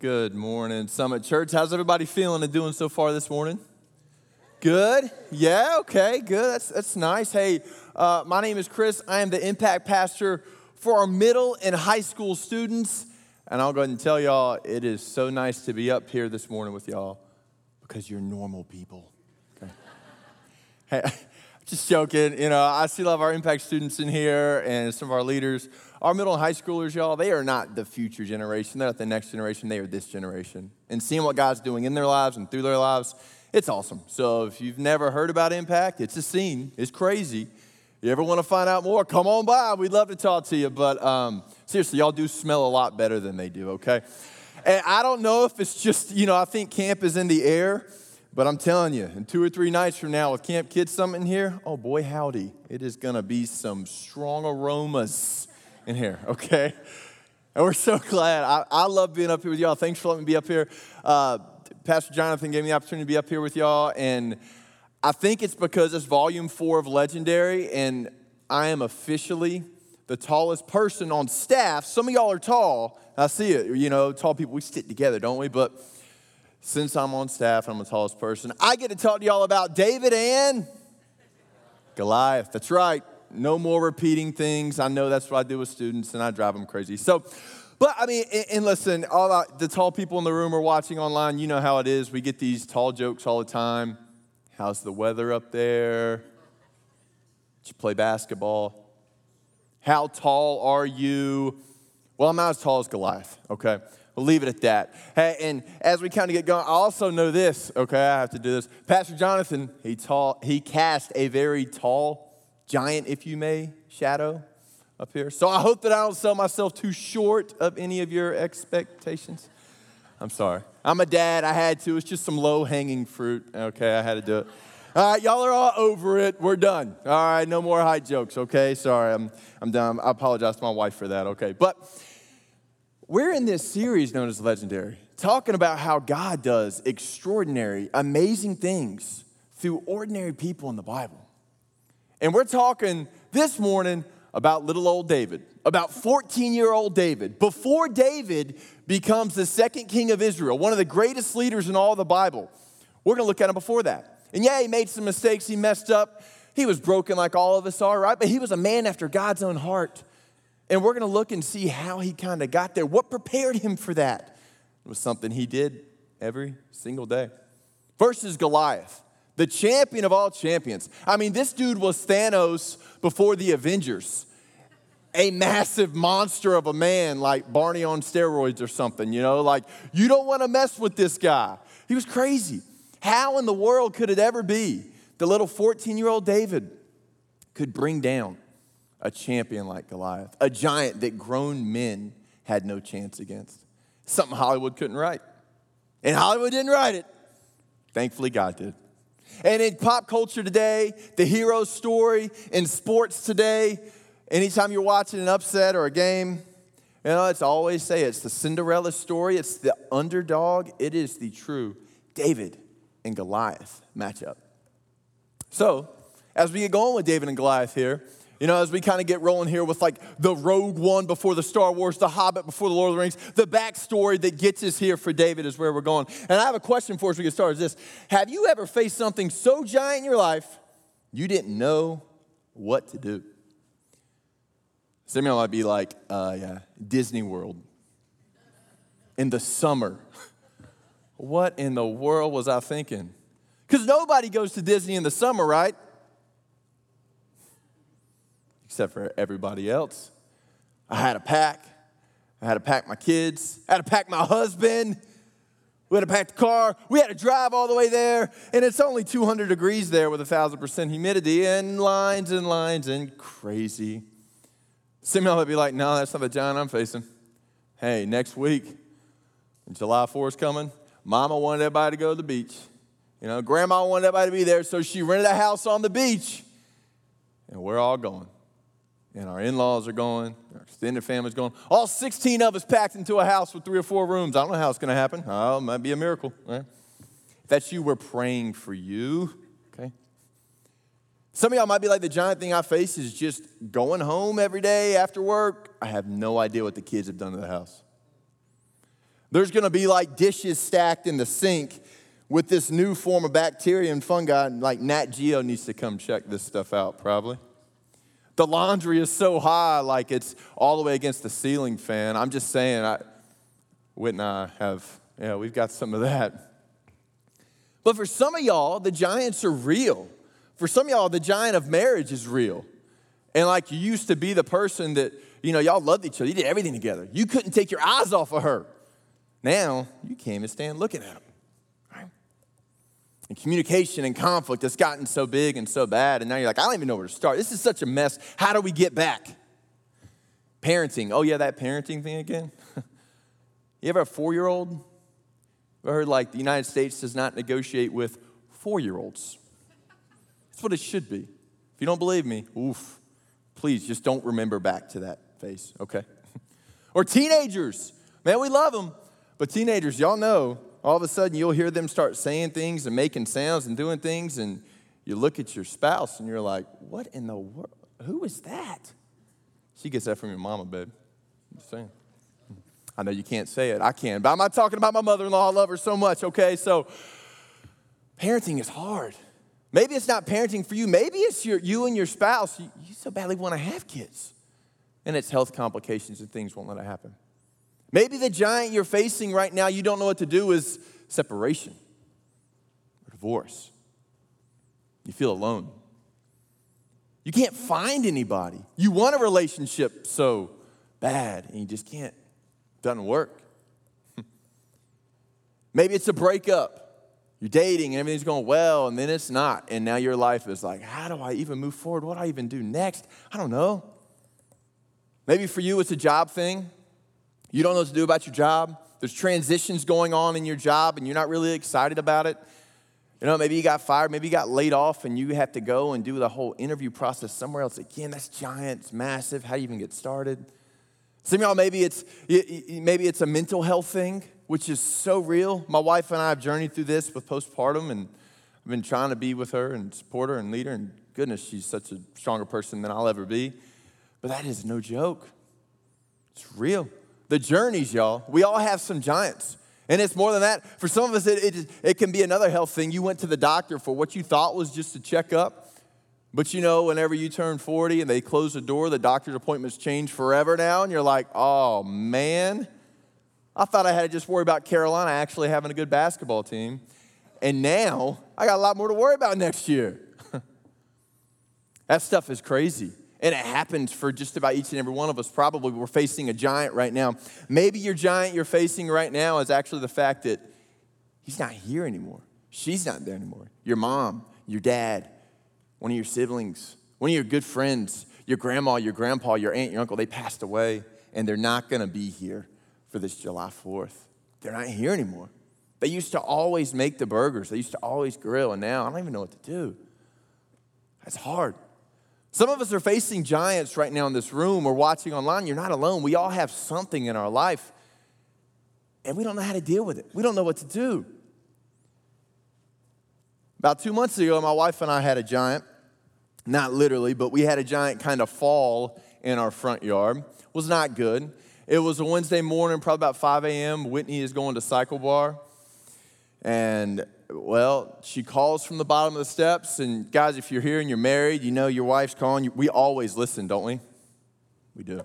Good morning, Summit Church. How's everybody feeling and doing so far this morning? Good? Yeah, okay, good. That's, that's nice. Hey, uh, my name is Chris. I am the impact pastor for our middle and high school students. And I'll go ahead and tell y'all, it is so nice to be up here this morning with y'all because you're normal people. Okay? hey, just joking. You know, I see a lot of our impact students in here and some of our leaders. Our middle and high schoolers, y'all, they are not the future generation. They're not the next generation. They are this generation. And seeing what God's doing in their lives and through their lives, it's awesome. So if you've never heard about Impact, it's a scene. It's crazy. You ever want to find out more? Come on by. We'd love to talk to you. But um, seriously, y'all do smell a lot better than they do, okay? And I don't know if it's just, you know, I think camp is in the air. But I'm telling you, in two or three nights from now with Camp Kids Summit in here, oh boy, howdy, it is gonna be some strong aromas in here, okay? And we're so glad. I, I love being up here with y'all. Thanks for letting me be up here. Uh, Pastor Jonathan gave me the opportunity to be up here with y'all, and I think it's because it's volume four of Legendary, and I am officially the tallest person on staff. Some of y'all are tall. I see it. You know, tall people, we stick together, don't we? But since I'm on staff, I'm the tallest person. I get to talk to y'all about David and Goliath. That's right no more repeating things. I know that's what I do with students, and I drive them crazy. So, but I mean, and, listen, all the tall people in the room are watching online. You know how it is. We get these tall jokes all the time. How's the weather up there? Did you play basketball? How tall are you? Well, I'm not as tall as Goliath, okay? We'll leave it at that. Hey, and as we kind of get going, I also know this, okay? I have to do this. Pastor Jonathan, he tall, he cast a very tall giant, if you may, shadow up here. So I hope that I don't sell myself too short of any of your expectations. I'm sorry. I'm a dad. I had to. It's just some low hanging fruit. Okay, I had to do it. All right, y'all are all over it. We're done. All right, no more high jokes, okay? Sorry, I'm, I'm done. I apologize to my wife for that, okay? But we're in this series known as Legendary, talking about how God does extraordinary, amazing things through ordinary people in the Bible. And we're talking this morning about little old David, about 14 year old David. Before David becomes the second king of Israel, one of the greatest leaders in all the Bible, we're gonna look at him before that. And yeah, he made some mistakes, he messed up, he was broken like all of us are, right? But he was a man after God's own heart. And we're gonna look and see how he kind of got there. What prepared him for that? It was something he did every single day. Versus Goliath the champion of all champions. I mean, this dude was Thanos before the Avengers. A massive monster of a man like Barney on steroids or something, you know? Like, you don't want to mess with this guy. He was crazy. How in the world could it ever be the little 14 year old David could bring down a champion like Goliath, a giant that grown men had no chance against? Something Hollywood couldn't write. And Hollywood didn't write it. Thankfully, God did. And in pop culture today, the hero story, in sports today, anytime you're watching an upset or a game, you know, it's always say it's the Cinderella story, it's the underdog, it is the true David and Goliath matchup. So, as we get going with David and Goliath here, you know, as we kind of get rolling here with like the Rogue One before the Star Wars, the Hobbit before the Lord of the Rings, the backstory that gets us here for David is where we're going. And I have a question for us we get started. Is this Have you ever faced something so giant in your life you didn't know what to do? Some of might be like, uh, yeah, Disney World in the summer. what in the world was I thinking? Because nobody goes to Disney in the summer, right? Except for everybody else. I had to pack. I had to pack my kids. I had to pack my husband. We had to pack the car. We had to drive all the way there. And it's only 200 degrees there with a 1,000% humidity and lines and lines and crazy. Some of y'all would be like, no, that's not the giant I'm facing. Hey, next week, July 4th is coming. Mama wanted everybody to go to the beach. You know, grandma wanted everybody to be there, so she rented a house on the beach. And we're all going and our in laws are going, our extended family's going. All 16 of us packed into a house with three or four rooms. I don't know how it's going to happen. Oh, it might be a miracle. Right? If that's you, we're praying for you. Okay? Some of y'all might be like, the giant thing I face is just going home every day after work. I have no idea what the kids have done to the house. There's gonna be like dishes stacked in the sink with this new form of bacteria and fungi, like Nat Geo needs to come check this stuff out, probably. The laundry is so high, like it's all the way against the ceiling fan. I'm just saying, I, Whit and I have, yeah, we've got some of that. But for some of y'all, the giants are real. For some of y'all, the giant of marriage is real. And like you used to be the person that, you know, y'all loved each other. You did everything together. You couldn't take your eyes off of her. Now, you can't even stand looking at them. And communication and conflict has gotten so big and so bad. And now you're like, I don't even know where to start. This is such a mess. How do we get back? Parenting. Oh, yeah, that parenting thing again. you ever have a four year old? I heard like the United States does not negotiate with four year olds. That's what it should be. If you don't believe me, oof, please just don't remember back to that face, okay? or teenagers. Man, we love them. But teenagers, y'all know, all of a sudden you'll hear them start saying things and making sounds and doing things, and you look at your spouse and you're like, what in the world? Who is that? She gets that from your mama, babe. I'm just saying. I know you can't say it. I can, but I'm not talking about my mother in law. I love her so much, okay? So, parenting is hard. Maybe it's not parenting for you. Maybe it's your, you and your spouse. You, you so badly want to have kids, and it's health complications and things won't let it happen. Maybe the giant you're facing right now, you don't know what to do, is separation or divorce. You feel alone. You can't find anybody. You want a relationship so bad, and you just can't doesn't work. Maybe it's a breakup. You're dating and everything's going well, and then it's not. And now your life is like, how do I even move forward? What do I even do next? I don't know. Maybe for you, it's a job thing. You don't know what to do about your job. There's transitions going on in your job, and you're not really excited about it. You know, maybe you got fired, maybe you got laid off, and you have to go and do the whole interview process somewhere else again. That's giant, it's massive. How do you even get started? Some y'all, maybe it's, maybe it's a mental health thing, which is so real. My wife and I have journeyed through this with postpartum, and I've been trying to be with her and support her and lead her. And goodness, she's such a stronger person than I'll ever be. But that is no joke. It's real. The journeys, y'all, we all have some giants. And it's more than that. For some of us, it, it, it can be another health thing. You went to the doctor for what you thought was just a checkup, but you know, whenever you turn 40 and they close the door, the doctor's appointments change forever now, and you're like, oh man, I thought I had to just worry about Carolina actually having a good basketball team. And now I got a lot more to worry about next year. that stuff is crazy. And it happens for just about each and every one of us. Probably we're facing a giant right now. Maybe your giant you're facing right now is actually the fact that he's not here anymore. She's not there anymore. Your mom, your dad, one of your siblings, one of your good friends, your grandma, your grandpa, your aunt, your uncle, they passed away and they're not going to be here for this July 4th. They're not here anymore. They used to always make the burgers, they used to always grill, and now I don't even know what to do. That's hard. Some of us are facing giants right now in this room or watching online. You're not alone. We all have something in our life, and we don't know how to deal with it. We don't know what to do. About two months ago, my wife and I had a giant, not literally, but we had a giant kind of fall in our front yard. It was not good. It was a Wednesday morning, probably about 5 a.m. Whitney is going to CycleBar. And well, she calls from the bottom of the steps. And guys, if you're here and you're married, you know your wife's calling. We always listen, don't we? We do.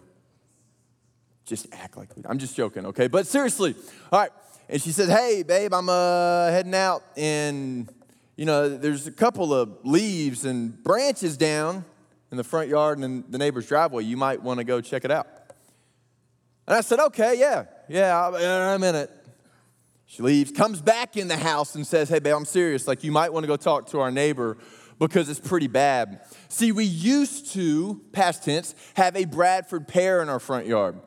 Just act like we do. I'm just joking, okay? But seriously, all right. And she said, Hey, babe, I'm uh, heading out and you know, there's a couple of leaves and branches down in the front yard and in the neighbor's driveway. You might want to go check it out. And I said, okay, yeah, yeah, I'm in it. She leaves, comes back in the house and says, hey, babe, I'm serious. Like, you might want to go talk to our neighbor because it's pretty bad. See, we used to, past tense, have a Bradford pear in our front yard.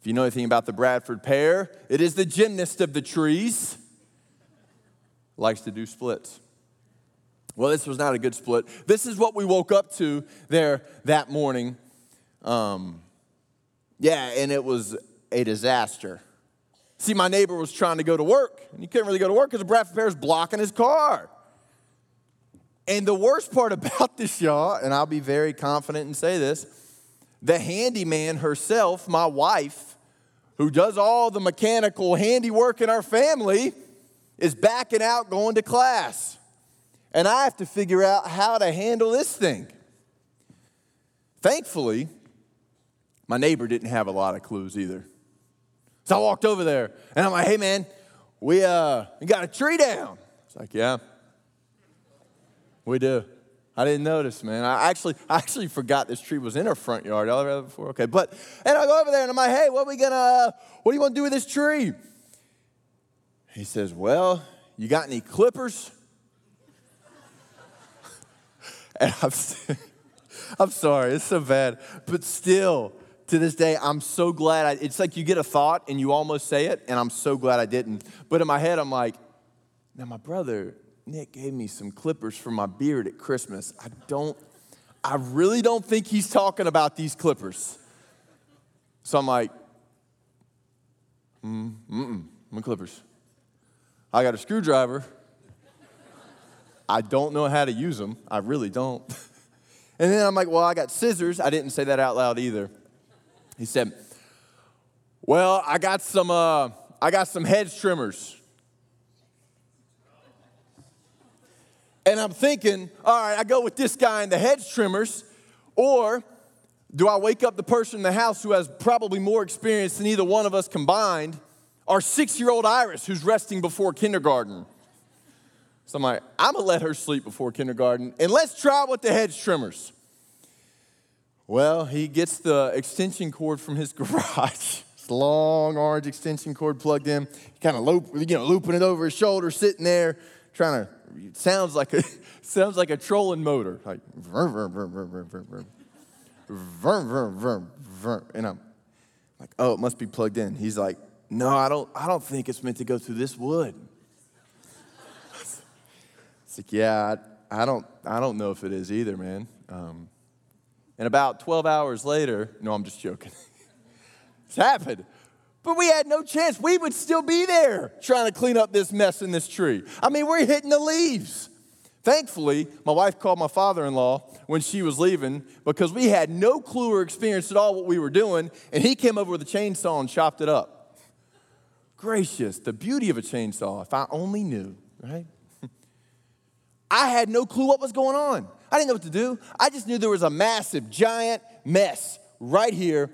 If you know anything about the Bradford pear, it is the gymnast of the trees likes to do splits. Well, this was not a good split. This is what we woke up to there that morning. Um, yeah, and it was a disaster. See, my neighbor was trying to go to work, and he couldn't really go to work because the Bradford pear is blocking his car. And the worst part about this, y'all, and I'll be very confident and say this the handyman herself, my wife, who does all the mechanical handiwork in our family, is backing out going to class. And I have to figure out how to handle this thing. Thankfully, my neighbor didn't have a lot of clues either. So I walked over there and I'm like, hey man, we, uh, we got a tree down. It's like, yeah, we do. I didn't notice, man. I actually, I actually forgot this tree was in our front yard. Y'all ever before? Okay, but and I go over there and I'm like, hey, what are we gonna? What do you want to do with this tree? He says, well, you got any clippers? and I'm, I'm sorry, it's so bad, but still, to this day, I'm so glad. I, it's like you get a thought and you almost say it, and I'm so glad I didn't. But in my head, I'm like, now my brother Nick gave me some clippers for my beard at Christmas. I don't, I really don't think he's talking about these clippers. So I'm like, mm, mm-mm, my clippers. I got a screwdriver. I don't know how to use them. I really don't. And then I'm like, well, I got scissors. I didn't say that out loud either. He said, well, I got some, uh, I got some hedge trimmers. And I'm thinking, all right, I go with this guy and the hedge trimmers, or do I wake up the person in the house who has probably more experience than either one of us combined, our six year old Iris who's resting before kindergarten? So I'm like, I'm gonna let her sleep before kindergarten, and let's try with the hedge trimmers. Well, he gets the extension cord from his garage. long orange extension cord plugged in. He kind of loop, you know, looping it over his shoulder, sitting there, trying to sounds like a sounds like a trolling motor. Like vroom, vroom, vroom, vroom, vroom, vroom, vroom. Vroom, vroom, vroom, vroom. And I'm like, oh, it must be plugged in. He's like, no, I don't, I don't think it's meant to go through this wood. it's like, yeah, I, I don't I don't know if it is either, man. Um, and about 12 hours later, no, I'm just joking. it's happened. But we had no chance. We would still be there trying to clean up this mess in this tree. I mean, we're hitting the leaves. Thankfully, my wife called my father in law when she was leaving because we had no clue or experience at all what we were doing, and he came over with a chainsaw and chopped it up. Gracious, the beauty of a chainsaw, if I only knew, right? I had no clue what was going on. I didn't know what to do. I just knew there was a massive, giant mess right here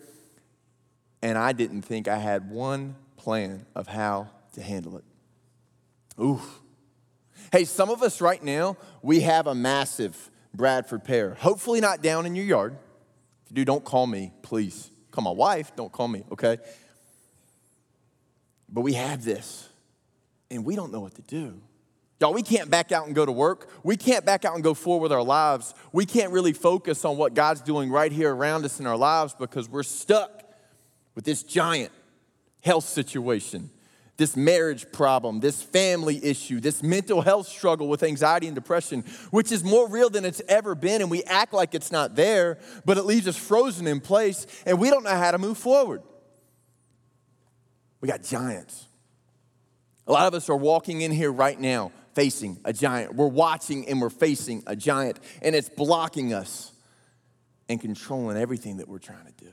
and I didn't think I had one plan of how to handle it. Ooh. Hey, some of us right now, we have a massive Bradford pear. Hopefully, not down in your yard. If you do, don't call me, please. Call my wife, don't call me, okay? But we have this, and we don't know what to do. Y'all, we can't back out and go to work. We can't back out and go forward with our lives. We can't really focus on what God's doing right here around us in our lives because we're stuck with this giant health situation, this marriage problem, this family issue, this mental health struggle with anxiety and depression, which is more real than it's ever been, and we act like it's not there, but it leaves us frozen in place, and we don't know how to move forward. We got giants. A lot of us are walking in here right now facing a giant. We're watching and we're facing a giant, and it's blocking us and controlling everything that we're trying to do.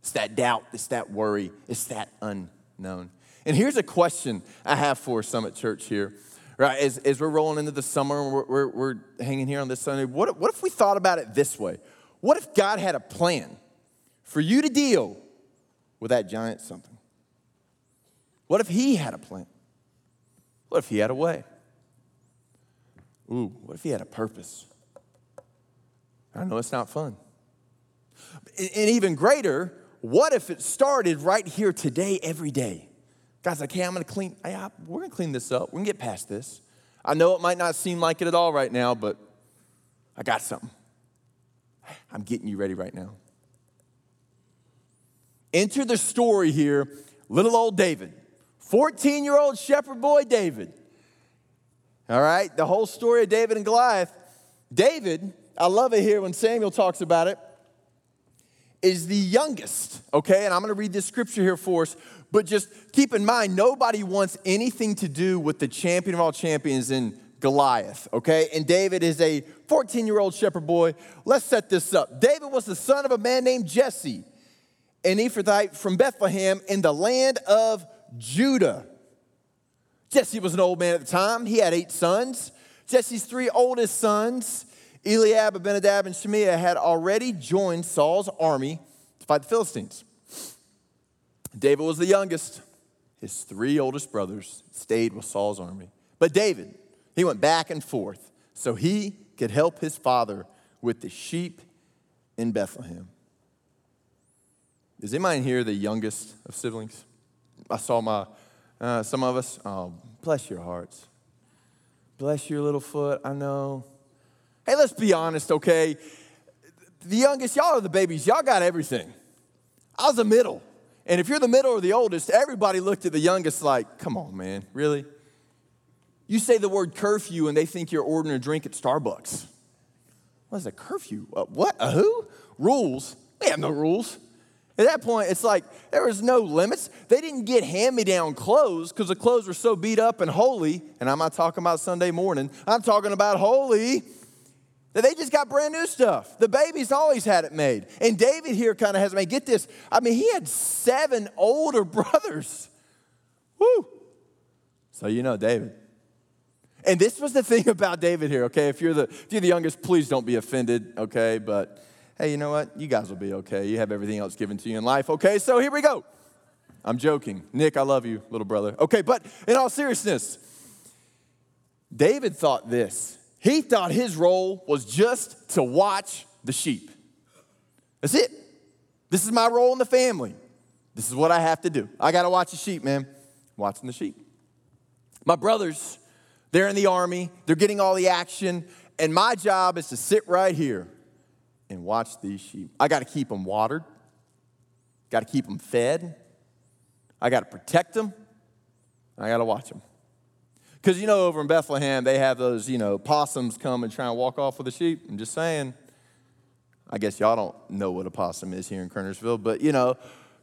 It's that doubt, it's that worry, it's that unknown. And here's a question I have for Summit Church here, right? As, as we're rolling into the summer and we're, we're, we're hanging here on this Sunday, what, what if we thought about it this way? What if God had a plan for you to deal with that giant something? What if He had a plan? What if He had a way? Ooh, what if He had a purpose? I know it's not fun. And even greater, what if it started right here today, every day? God's like, hey, I'm gonna clean, we're gonna clean this up. We're gonna get past this. I know it might not seem like it at all right now, but I got something. I'm getting you ready right now. Enter the story here, little old David, 14 year old shepherd boy David. All right, the whole story of David and Goliath. David, I love it here when Samuel talks about it is the youngest, okay? And I'm gonna read this scripture here for us, but just keep in mind, nobody wants anything to do with the champion of all champions in Goliath, okay? And David is a 14 year old shepherd boy. Let's set this up. David was the son of a man named Jesse, an Ephrathite from Bethlehem in the land of Judah. Jesse was an old man at the time. He had eight sons. Jesse's three oldest sons, Eliab, Abinadab, and Shimea, had already joined Saul's army to fight the Philistines. David was the youngest. His three oldest brothers stayed with Saul's army. But David, he went back and forth so he could help his father with the sheep in Bethlehem. Is anybody here the youngest of siblings? I saw my, uh, some of us, oh, bless your hearts. Bless your little foot, I know. Hey, let's be honest, okay? The youngest, y'all are the babies, y'all got everything. I was the middle. And if you're the middle or the oldest, everybody looked at the youngest like, come on, man, really? You say the word curfew and they think you're ordering a drink at Starbucks. What is a curfew? What? A who? Rules? We have no rules. At that point, it's like there was no limits. They didn't get hand me down clothes because the clothes were so beat up and holy. And I'm not talking about Sunday morning, I'm talking about holy. That they just got brand new stuff. The babies always had it made. And David here kind of has made, get this, I mean, he had seven older brothers. Woo! So you know David. And this was the thing about David here, okay? If you're the if you're the youngest, please don't be offended, okay? But hey, you know what? You guys will be okay. You have everything else given to you in life, okay? So here we go. I'm joking. Nick, I love you, little brother. Okay, but in all seriousness, David thought this. He thought his role was just to watch the sheep. That's it. This is my role in the family. This is what I have to do. I got to watch the sheep, man. Watching the sheep. My brothers, they're in the army, they're getting all the action, and my job is to sit right here and watch these sheep. I got to keep them watered, got to keep them fed, I got to protect them, I got to watch them. Because you know, over in Bethlehem, they have those, you know, possums come and try and walk off with the sheep. I'm just saying. I guess y'all don't know what a possum is here in Kernersville, but you know,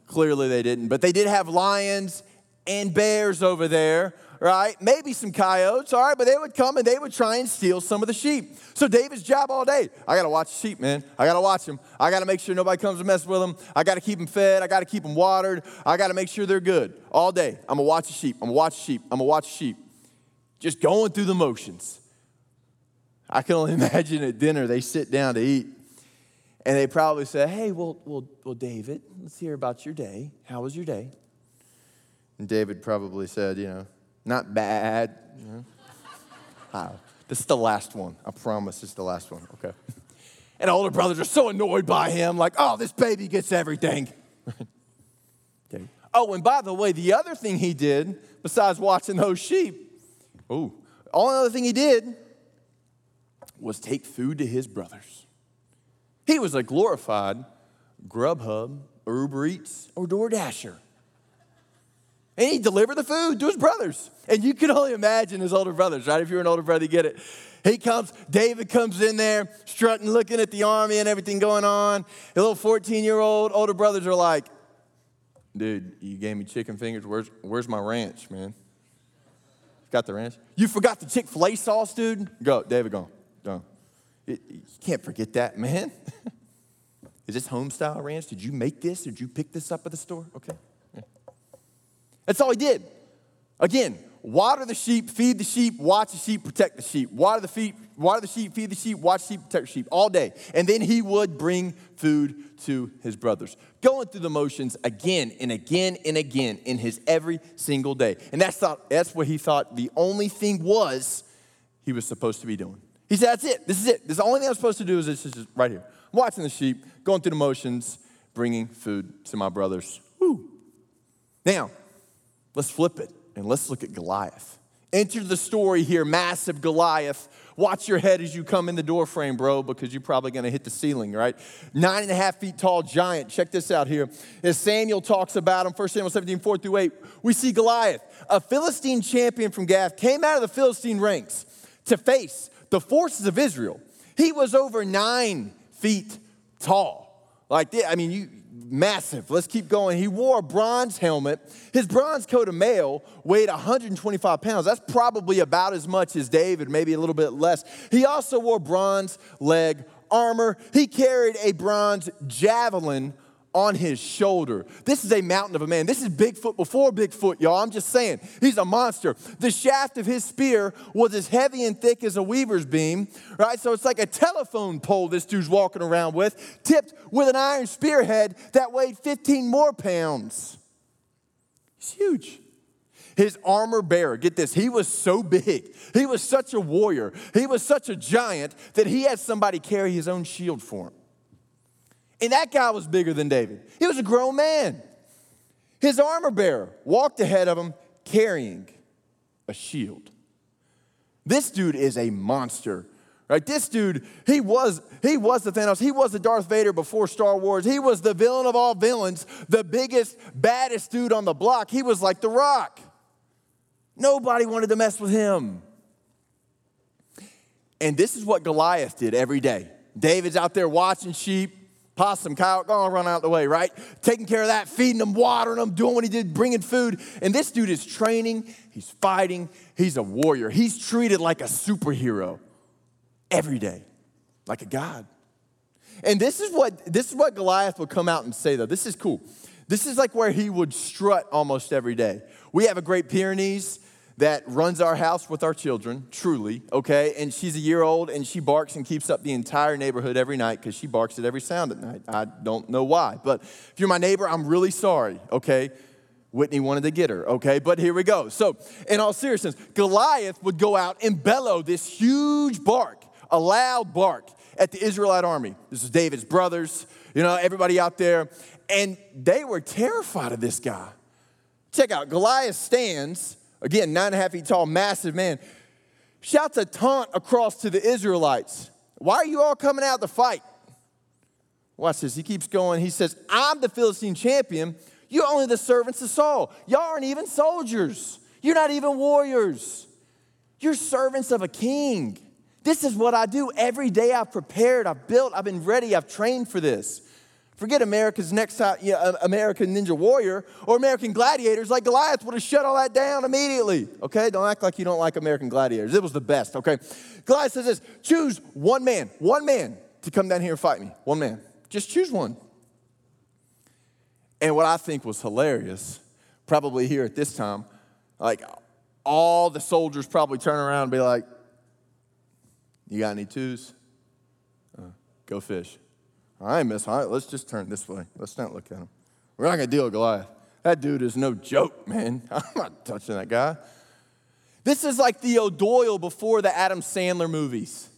clearly they didn't. But they did have lions and bears over there right? Maybe some coyotes, all right, but they would come and they would try and steal some of the sheep. So David's job all day, I got to watch sheep, man. I got to watch them. I got to make sure nobody comes to mess with them. I got to keep them fed. I got to keep them watered. I got to make sure they're good all day. I'm going to watch the sheep. I'm going to watch sheep. I'm going to watch sheep. Just going through the motions. I can only imagine at dinner they sit down to eat and they probably say, Hey, well, well, well, David, let's hear about your day. How was your day? And David probably said, You know, not bad. You know? this is the last one. I promise this is the last one, okay? And older brothers are so annoyed by him, like, oh, this baby gets everything. okay. Oh, and by the way, the other thing he did, besides watching those sheep, oh, only other thing he did was take food to his brothers. He was a glorified Grubhub, Uber Eats, or DoorDasher. And he delivered the food to his brothers. And you can only imagine his older brothers, right? If you're an older brother, you get it. He comes, David comes in there, strutting, looking at the army and everything going on. The little 14 year old older brothers are like, dude, you gave me chicken fingers. Where's, where's my ranch, man? Got the ranch? You forgot the Chick fil A sauce, dude? Go, David, go. Go. you can't forget that, man. Is this home style ranch? Did you make this? Did you pick this up at the store? Okay. That's all he did. Again, water the sheep, feed the sheep, watch the sheep, protect the sheep. Water the feet, water the sheep, feed the sheep, watch the sheep, protect the sheep all day. And then he would bring food to his brothers. Going through the motions again and again and again in his every single day. And that's, thought, that's what he thought the only thing was he was supposed to be doing. He said, That's it. This is it. This is the only thing I'm supposed to do is this is right here. I'm watching the sheep, going through the motions, bringing food to my brothers. Woo. Now, Let's flip it and let's look at Goliath. Enter the story here, massive Goliath. Watch your head as you come in the door frame, bro, because you're probably going to hit the ceiling, right? Nine and a half feet tall giant. Check this out here. As Samuel talks about him, 1 Samuel 17, 4 through 8, we see Goliath, a Philistine champion from Gath, came out of the Philistine ranks to face the forces of Israel. He was over nine feet tall. Like, I mean, you, massive. Let's keep going. He wore a bronze helmet. His bronze coat of mail weighed 125 pounds. That's probably about as much as David, maybe a little bit less. He also wore bronze leg armor. He carried a bronze javelin on his shoulder. This is a mountain of a man. This is Bigfoot before Bigfoot, y'all. I'm just saying, he's a monster. The shaft of his spear was as heavy and thick as a weaver's beam, right? So it's like a telephone pole this dude's walking around with, tipped with an iron spearhead that weighed 15 more pounds. He's huge. His armor bearer, get this, he was so big. He was such a warrior. He was such a giant that he had somebody carry his own shield for him. And that guy was bigger than David. He was a grown man. His armor bearer walked ahead of him carrying a shield. This dude is a monster. Right? This dude, he was he was the Thanos. He was the Darth Vader before Star Wars. He was the villain of all villains, the biggest, baddest dude on the block. He was like the Rock. Nobody wanted to mess with him. And this is what Goliath did every day. David's out there watching sheep, possum, cow, go on, run out the way, right? Taking care of that, feeding them, watering them, doing what he did, bringing food. And this dude is training, he's fighting, he's a warrior. He's treated like a superhero every day, like a god. And this is what this is what Goliath would come out and say though. This is cool. This is like where he would strut almost every day. We have a great Pyrenees that runs our house with our children, truly, okay? And she's a year old and she barks and keeps up the entire neighborhood every night because she barks at every sound at night. I don't know why. But if you're my neighbor, I'm really sorry, okay? Whitney wanted to get her, okay? But here we go. So, in all seriousness, Goliath would go out and bellow this huge bark, a loud bark at the Israelite army. This is David's brothers, you know, everybody out there. And they were terrified of this guy. Check out Goliath stands again, nine and a half feet tall, massive man, shouts a taunt across to the Israelites. Why are you all coming out to fight? Watch this. He keeps going. He says, I'm the Philistine champion. You're only the servants of Saul. Y'all aren't even soldiers. You're not even warriors. You're servants of a king. This is what I do every day. I've prepared, I've built, I've been ready, I've trained for this. Forget America's next you know, American Ninja Warrior or American Gladiators. Like Goliath would have shut all that down immediately. Okay, don't act like you don't like American Gladiators. It was the best. Okay, Goliath says this: choose one man, one man to come down here and fight me. One man, just choose one. And what I think was hilarious, probably here at this time, like all the soldiers probably turn around and be like, "You got any twos? Uh, go fish." I miss. Right, let's just turn this way. Let's not look at him. We're not going to deal with Goliath. That dude is no joke, man. I'm not touching that guy. This is like the O'Doyle before the Adam Sandler movies.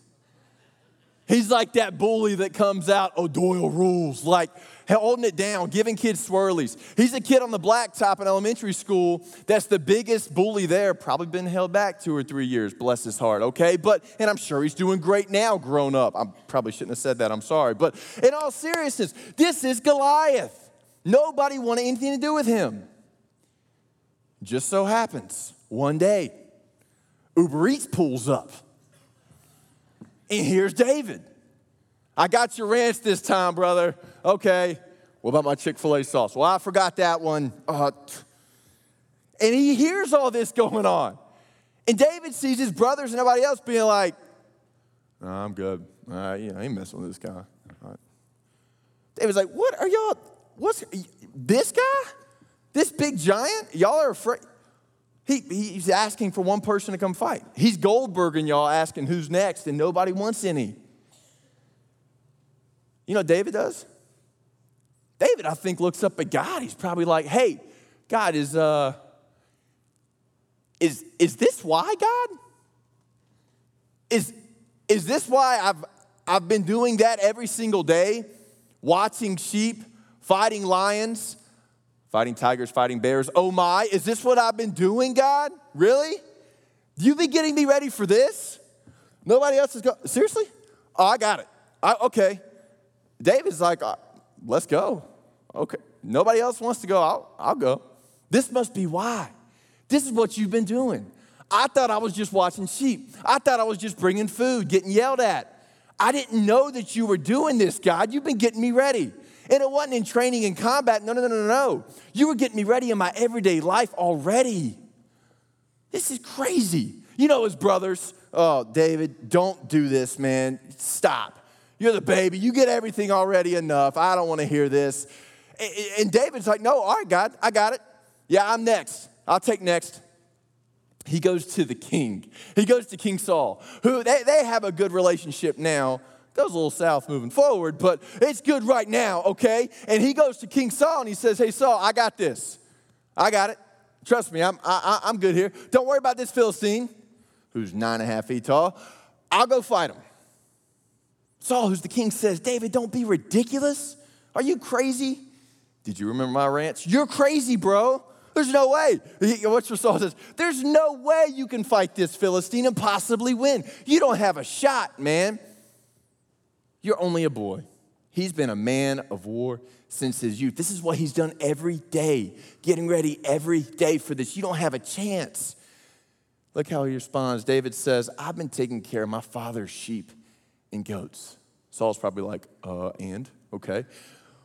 He's like that bully that comes out, O'Doyle rules, like holding it down, giving kids swirlies. He's a kid on the blacktop in elementary school that's the biggest bully there, probably been held back two or three years, bless his heart, okay? But, and I'm sure he's doing great now, grown up. I probably shouldn't have said that, I'm sorry. But in all seriousness, this is Goliath. Nobody wanted anything to do with him. Just so happens, one day, Uber Eats pulls up. And here's David. I got your ranch this time, brother. Okay. What about my Chick fil A sauce? Well, I forgot that one. Uh, and he hears all this going on. And David sees his brothers and everybody else being like, I'm good. Uh, you know, I ain't messing with this guy. Right. David's like, what are y'all, what's, this guy? This big giant? Y'all are afraid? He, he's asking for one person to come fight. He's Goldberg and y'all asking who's next, and nobody wants any. You know what David does? David, I think, looks up at God. He's probably like, hey, God, is, uh, is, is this why, God? Is, is this why I've, I've been doing that every single day? Watching sheep, fighting lions, fighting tigers, fighting bears. Oh my, is this what I've been doing, God? Really? You've been getting me ready for this? Nobody else is going. Seriously? Oh, I got it. I, okay. David's like, uh, let's go. Okay. Nobody else wants to go. I'll, I'll go. This must be why. This is what you've been doing. I thought I was just watching sheep. I thought I was just bringing food, getting yelled at. I didn't know that you were doing this, God. You've been getting me ready. And it wasn't in training and combat. No, no, no, no, no. You were getting me ready in my everyday life already. This is crazy. You know, his brothers, oh, David, don't do this, man. Stop. You're the baby. You get everything already enough. I don't want to hear this. And David's like, no, all right, God, I got it. Yeah, I'm next. I'll take next. He goes to the king. He goes to King Saul, who they, they have a good relationship now. Goes a little south moving forward, but it's good right now, okay? And he goes to King Saul and he says, Hey, Saul, I got this. I got it. Trust me, I'm, I, I'm good here. Don't worry about this Philistine, who's nine and a half feet tall. I'll go fight him. Saul, who's the king, says, David, don't be ridiculous. Are you crazy? Did you remember my rants? You're crazy, bro. There's no way. What's your Saul says? There's no way you can fight this Philistine and possibly win. You don't have a shot, man. You're only a boy. He's been a man of war since his youth. This is what he's done every day, getting ready every day for this. You don't have a chance. Look how he responds. David says, I've been taking care of my father's sheep and goats. Saul's probably like, uh, and? Okay.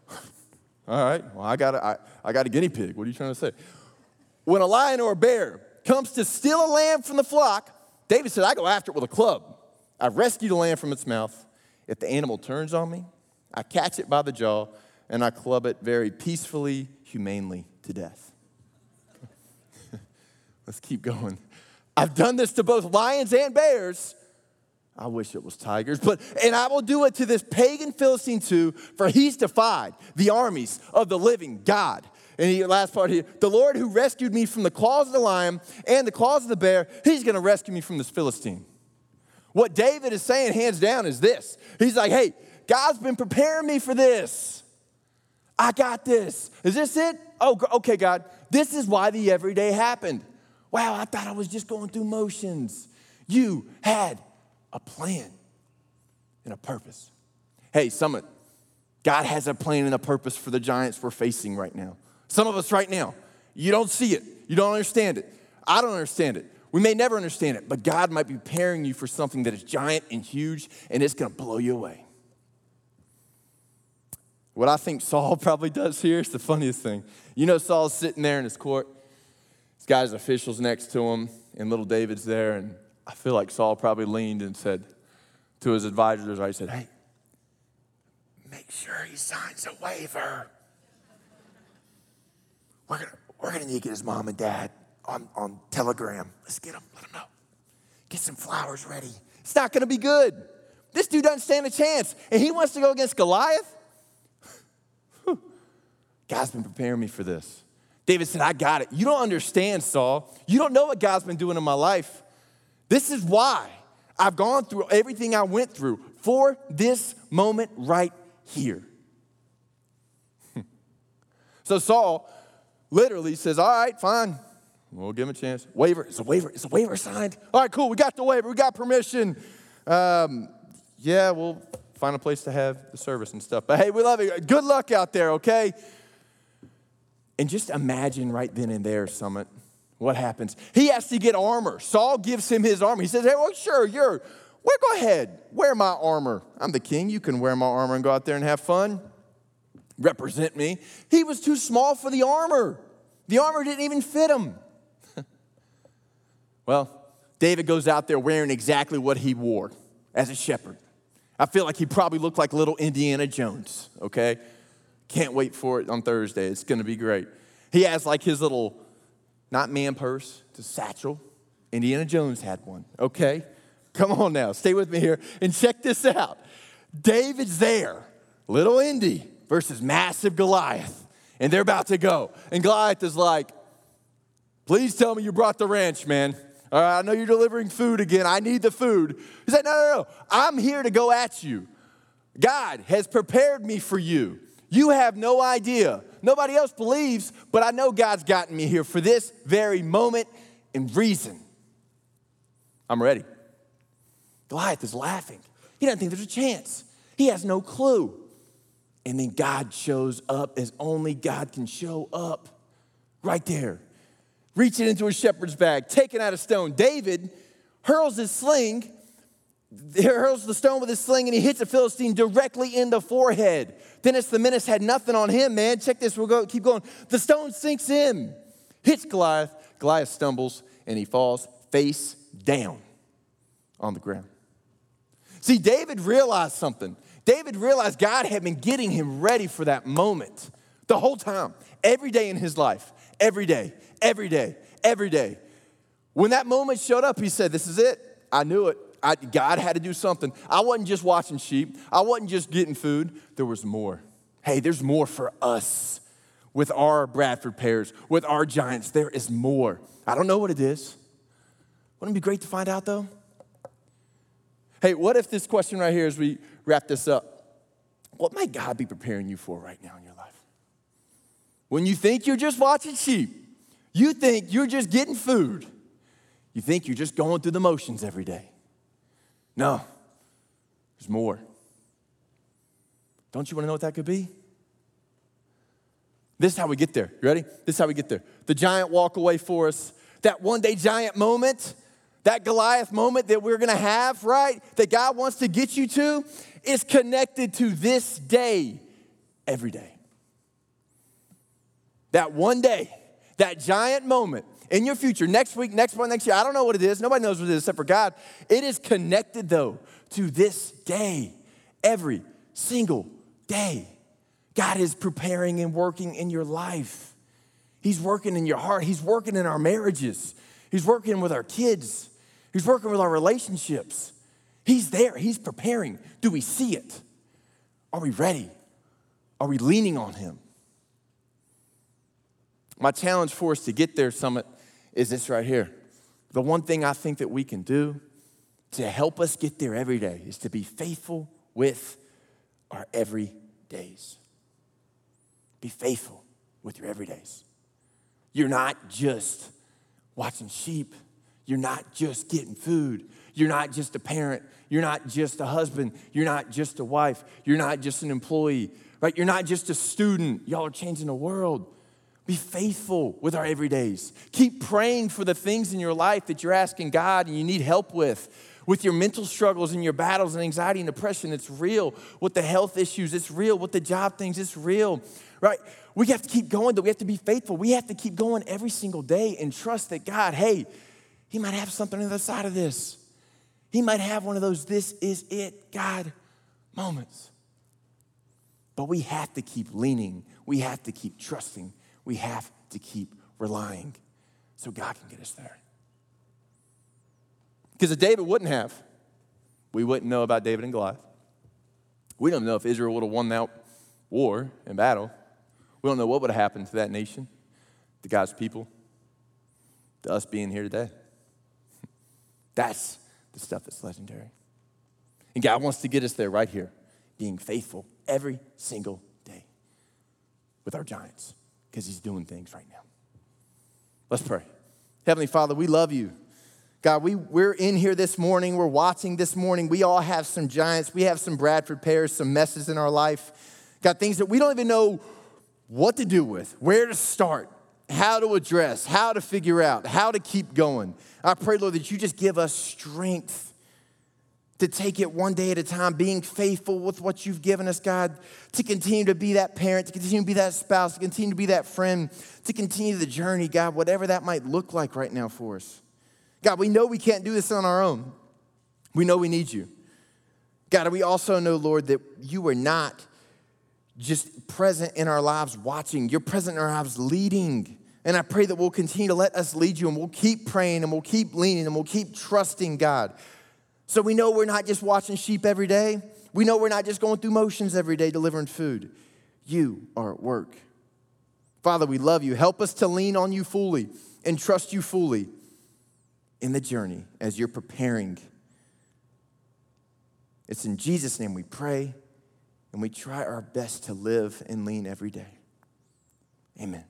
All right, well, I got, a, I, I got a guinea pig. What are you trying to say? When a lion or a bear comes to steal a lamb from the flock, David said, I go after it with a club. I rescue the lamb from its mouth. If the animal turns on me, I catch it by the jaw and I club it very peacefully, humanely to death. Let's keep going. I've done this to both lions and bears. I wish it was tigers, but and I will do it to this pagan Philistine too, for he's defied the armies of the living God. And the last part here, the Lord who rescued me from the claws of the lion and the claws of the bear, he's gonna rescue me from this Philistine. What David is saying, hands down, is this. He's like, hey, God's been preparing me for this. I got this. Is this it? Oh, okay, God. This is why the everyday happened. Wow, I thought I was just going through motions. You had a plan and a purpose. Hey, Summit, God has a plan and a purpose for the giants we're facing right now. Some of us right now, you don't see it, you don't understand it. I don't understand it. We may never understand it, but God might be preparing you for something that is giant and huge, and it's gonna blow you away. What I think Saul probably does here is the funniest thing. You know, Saul's sitting there in his court, he's got his officials next to him, and little David's there, and I feel like Saul probably leaned and said to his advisors, I said, Hey, make sure he signs a waiver. We're gonna, we're gonna need to get his mom and dad on, on Telegram. Let's get them, let them know. Get some flowers ready. It's not gonna be good. This dude doesn't stand a chance. And he wants to go against Goliath. God's been preparing me for this. David said, I got it. You don't understand, Saul. You don't know what God's been doing in my life. This is why I've gone through everything I went through for this moment right here. so Saul literally says, All right, fine. We'll give him a chance. Waiver. It's a waiver. It's a waiver signed. All right, cool. We got the waiver. We got permission. Um, yeah, we'll find a place to have the service and stuff. But hey, we love it. Good luck out there, okay? And just imagine right then and there, Summit, what happens? He has to get armor. Saul gives him his armor. He says, Hey, well, sure, you're, well, go ahead, wear my armor. I'm the king. You can wear my armor and go out there and have fun. Represent me. He was too small for the armor. The armor didn't even fit him. well, David goes out there wearing exactly what he wore as a shepherd. I feel like he probably looked like little Indiana Jones, okay? Can't wait for it on Thursday. It's gonna be great. He has like his little not man purse, it's a satchel. Indiana Jones had one, okay? Come on now, stay with me here and check this out. David's there, little Indy versus massive Goliath, and they're about to go. And Goliath is like, Please tell me you brought the ranch, man. All right, I know you're delivering food again. I need the food. He said, No, no, no. I'm here to go at you. God has prepared me for you. You have no idea. Nobody else believes, but I know God's gotten me here for this very moment and reason. I'm ready. Goliath is laughing. He doesn't think there's a chance. He has no clue. And then God shows up as only God can show up right there. Reaching into a shepherd's bag, taking out a stone. David hurls his sling he hurls the stone with his sling and he hits a Philistine directly in the forehead. Dennis the Menace had nothing on him, man. Check this, we'll go, keep going. The stone sinks in, hits Goliath. Goliath stumbles and he falls face down on the ground. See, David realized something. David realized God had been getting him ready for that moment The whole time, every day in his life, every day, every day, every day. When that moment showed up, he said, This is it. I knew it. I, God had to do something. I wasn't just watching sheep, I wasn't just getting food. There was more. Hey, there's more for us with our Bradford pears, with our giants. There is more. I don't know what it is. Wouldn't it be great to find out though? Hey, what if this question right here as we wrap this up? What might God be preparing you for right now in your life? When you think you're just watching sheep, you think you're just getting food, you think you're just going through the motions every day. No, there's more. Don't you want to know what that could be? This is how we get there. You ready? This is how we get there. The giant walk away for us, that one day giant moment, that Goliath moment that we're gonna have, right? That God wants to get you to, is connected to this day every day. That one day, that giant moment in your future, next week, next month, next year, I don't know what it is. Nobody knows what it is except for God. It is connected, though, to this day, every single day. God is preparing and working in your life. He's working in your heart. He's working in our marriages. He's working with our kids. He's working with our relationships. He's there, He's preparing. Do we see it? Are we ready? Are we leaning on Him? My challenge for us to get there, Summit, is this right here. The one thing I think that we can do to help us get there every day is to be faithful with our everydays. Be faithful with your everydays. You're not just watching sheep, you're not just getting food, you're not just a parent, you're not just a husband. You're not just a wife. You're not just an employee, right? You're not just a student. Y'all are changing the world. Be faithful with our everydays. Keep praying for the things in your life that you're asking God and you need help with. With your mental struggles and your battles and anxiety and depression, it's real. With the health issues, it's real. With the job things, it's real, right? We have to keep going, though. We have to be faithful. We have to keep going every single day and trust that God, hey, He might have something on the other side of this. He might have one of those, this is it, God moments. But we have to keep leaning. We have to keep trusting. We have to keep relying so God can get us there. Because if David wouldn't have, we wouldn't know about David and Goliath. We don't know if Israel would have won that war and battle. We don't know what would have happened to that nation, to God's people, to us being here today. That's the stuff that's legendary. And God wants to get us there right here, being faithful every single day with our giants because He's doing things right now. Let's pray. Heavenly Father, we love you. God, we, we're in here this morning. We're watching this morning. We all have some giants. We have some Bradford pears, some messes in our life. Got things that we don't even know what to do with, where to start how to address, how to figure out, how to keep going. I pray, Lord, that you just give us strength to take it one day at a time, being faithful with what you've given us, God, to continue to be that parent, to continue to be that spouse, to continue to be that friend, to continue the journey, God, whatever that might look like right now for us. God, we know we can't do this on our own. We know we need you. God, we also know, Lord, that you are not just present in our lives watching, you're present in our lives leading. And I pray that we'll continue to let us lead you and we'll keep praying and we'll keep leaning and we'll keep trusting God. So we know we're not just watching sheep every day. We know we're not just going through motions every day delivering food. You are at work. Father, we love you. Help us to lean on you fully and trust you fully in the journey as you're preparing. It's in Jesus' name we pray and we try our best to live and lean every day. Amen.